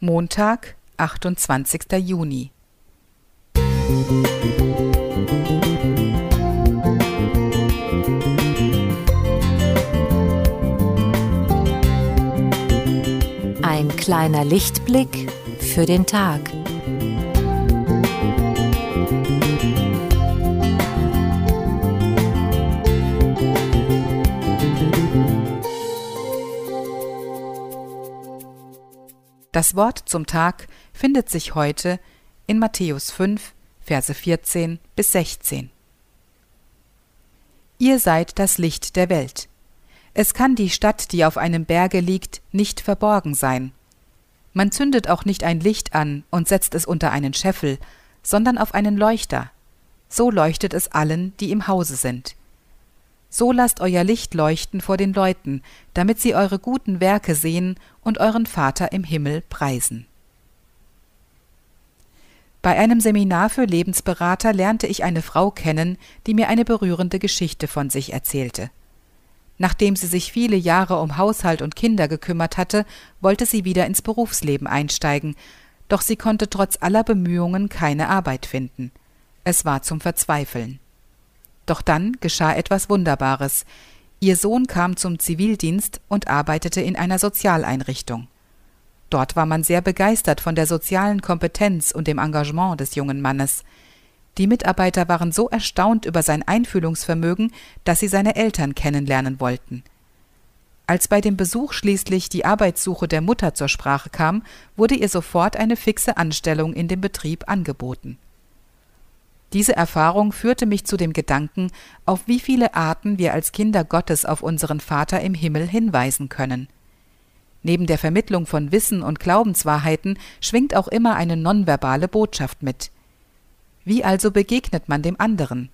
Montag, 28. Juni. Ein kleiner Lichtblick für den Tag. Das Wort zum Tag findet sich heute in Matthäus 5, Verse 14 bis 16. Ihr seid das Licht der Welt. Es kann die Stadt, die auf einem Berge liegt, nicht verborgen sein. Man zündet auch nicht ein Licht an und setzt es unter einen Scheffel, sondern auf einen Leuchter. So leuchtet es allen, die im Hause sind. So lasst euer Licht leuchten vor den Leuten, damit sie eure guten Werke sehen und euren Vater im Himmel preisen. Bei einem Seminar für Lebensberater lernte ich eine Frau kennen, die mir eine berührende Geschichte von sich erzählte. Nachdem sie sich viele Jahre um Haushalt und Kinder gekümmert hatte, wollte sie wieder ins Berufsleben einsteigen, doch sie konnte trotz aller Bemühungen keine Arbeit finden. Es war zum Verzweifeln. Doch dann geschah etwas Wunderbares. Ihr Sohn kam zum Zivildienst und arbeitete in einer Sozialeinrichtung. Dort war man sehr begeistert von der sozialen Kompetenz und dem Engagement des jungen Mannes. Die Mitarbeiter waren so erstaunt über sein Einfühlungsvermögen, dass sie seine Eltern kennenlernen wollten. Als bei dem Besuch schließlich die Arbeitssuche der Mutter zur Sprache kam, wurde ihr sofort eine fixe Anstellung in dem Betrieb angeboten. Diese Erfahrung führte mich zu dem Gedanken, auf wie viele Arten wir als Kinder Gottes auf unseren Vater im Himmel hinweisen können. Neben der Vermittlung von Wissen und Glaubenswahrheiten schwingt auch immer eine nonverbale Botschaft mit. Wie also begegnet man dem anderen?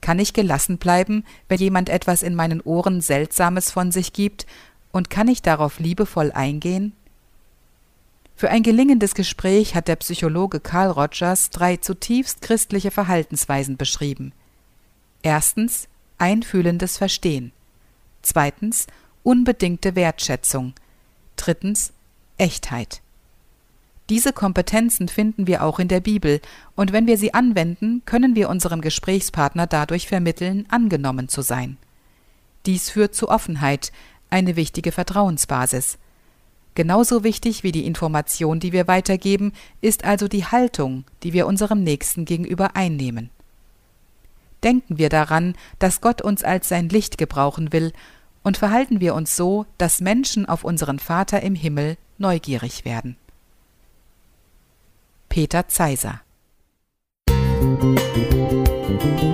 Kann ich gelassen bleiben, wenn jemand etwas in meinen Ohren Seltsames von sich gibt, und kann ich darauf liebevoll eingehen? Für ein gelingendes Gespräch hat der Psychologe Carl Rogers drei zutiefst christliche Verhaltensweisen beschrieben. Erstens einfühlendes Verstehen. Zweitens unbedingte Wertschätzung. Drittens Echtheit. Diese Kompetenzen finden wir auch in der Bibel, und wenn wir sie anwenden, können wir unserem Gesprächspartner dadurch vermitteln, angenommen zu sein. Dies führt zu Offenheit, eine wichtige Vertrauensbasis. Genauso wichtig wie die Information, die wir weitergeben, ist also die Haltung, die wir unserem Nächsten gegenüber einnehmen. Denken wir daran, dass Gott uns als sein Licht gebrauchen will, und verhalten wir uns so, dass Menschen auf unseren Vater im Himmel neugierig werden. Peter Zeiser Musik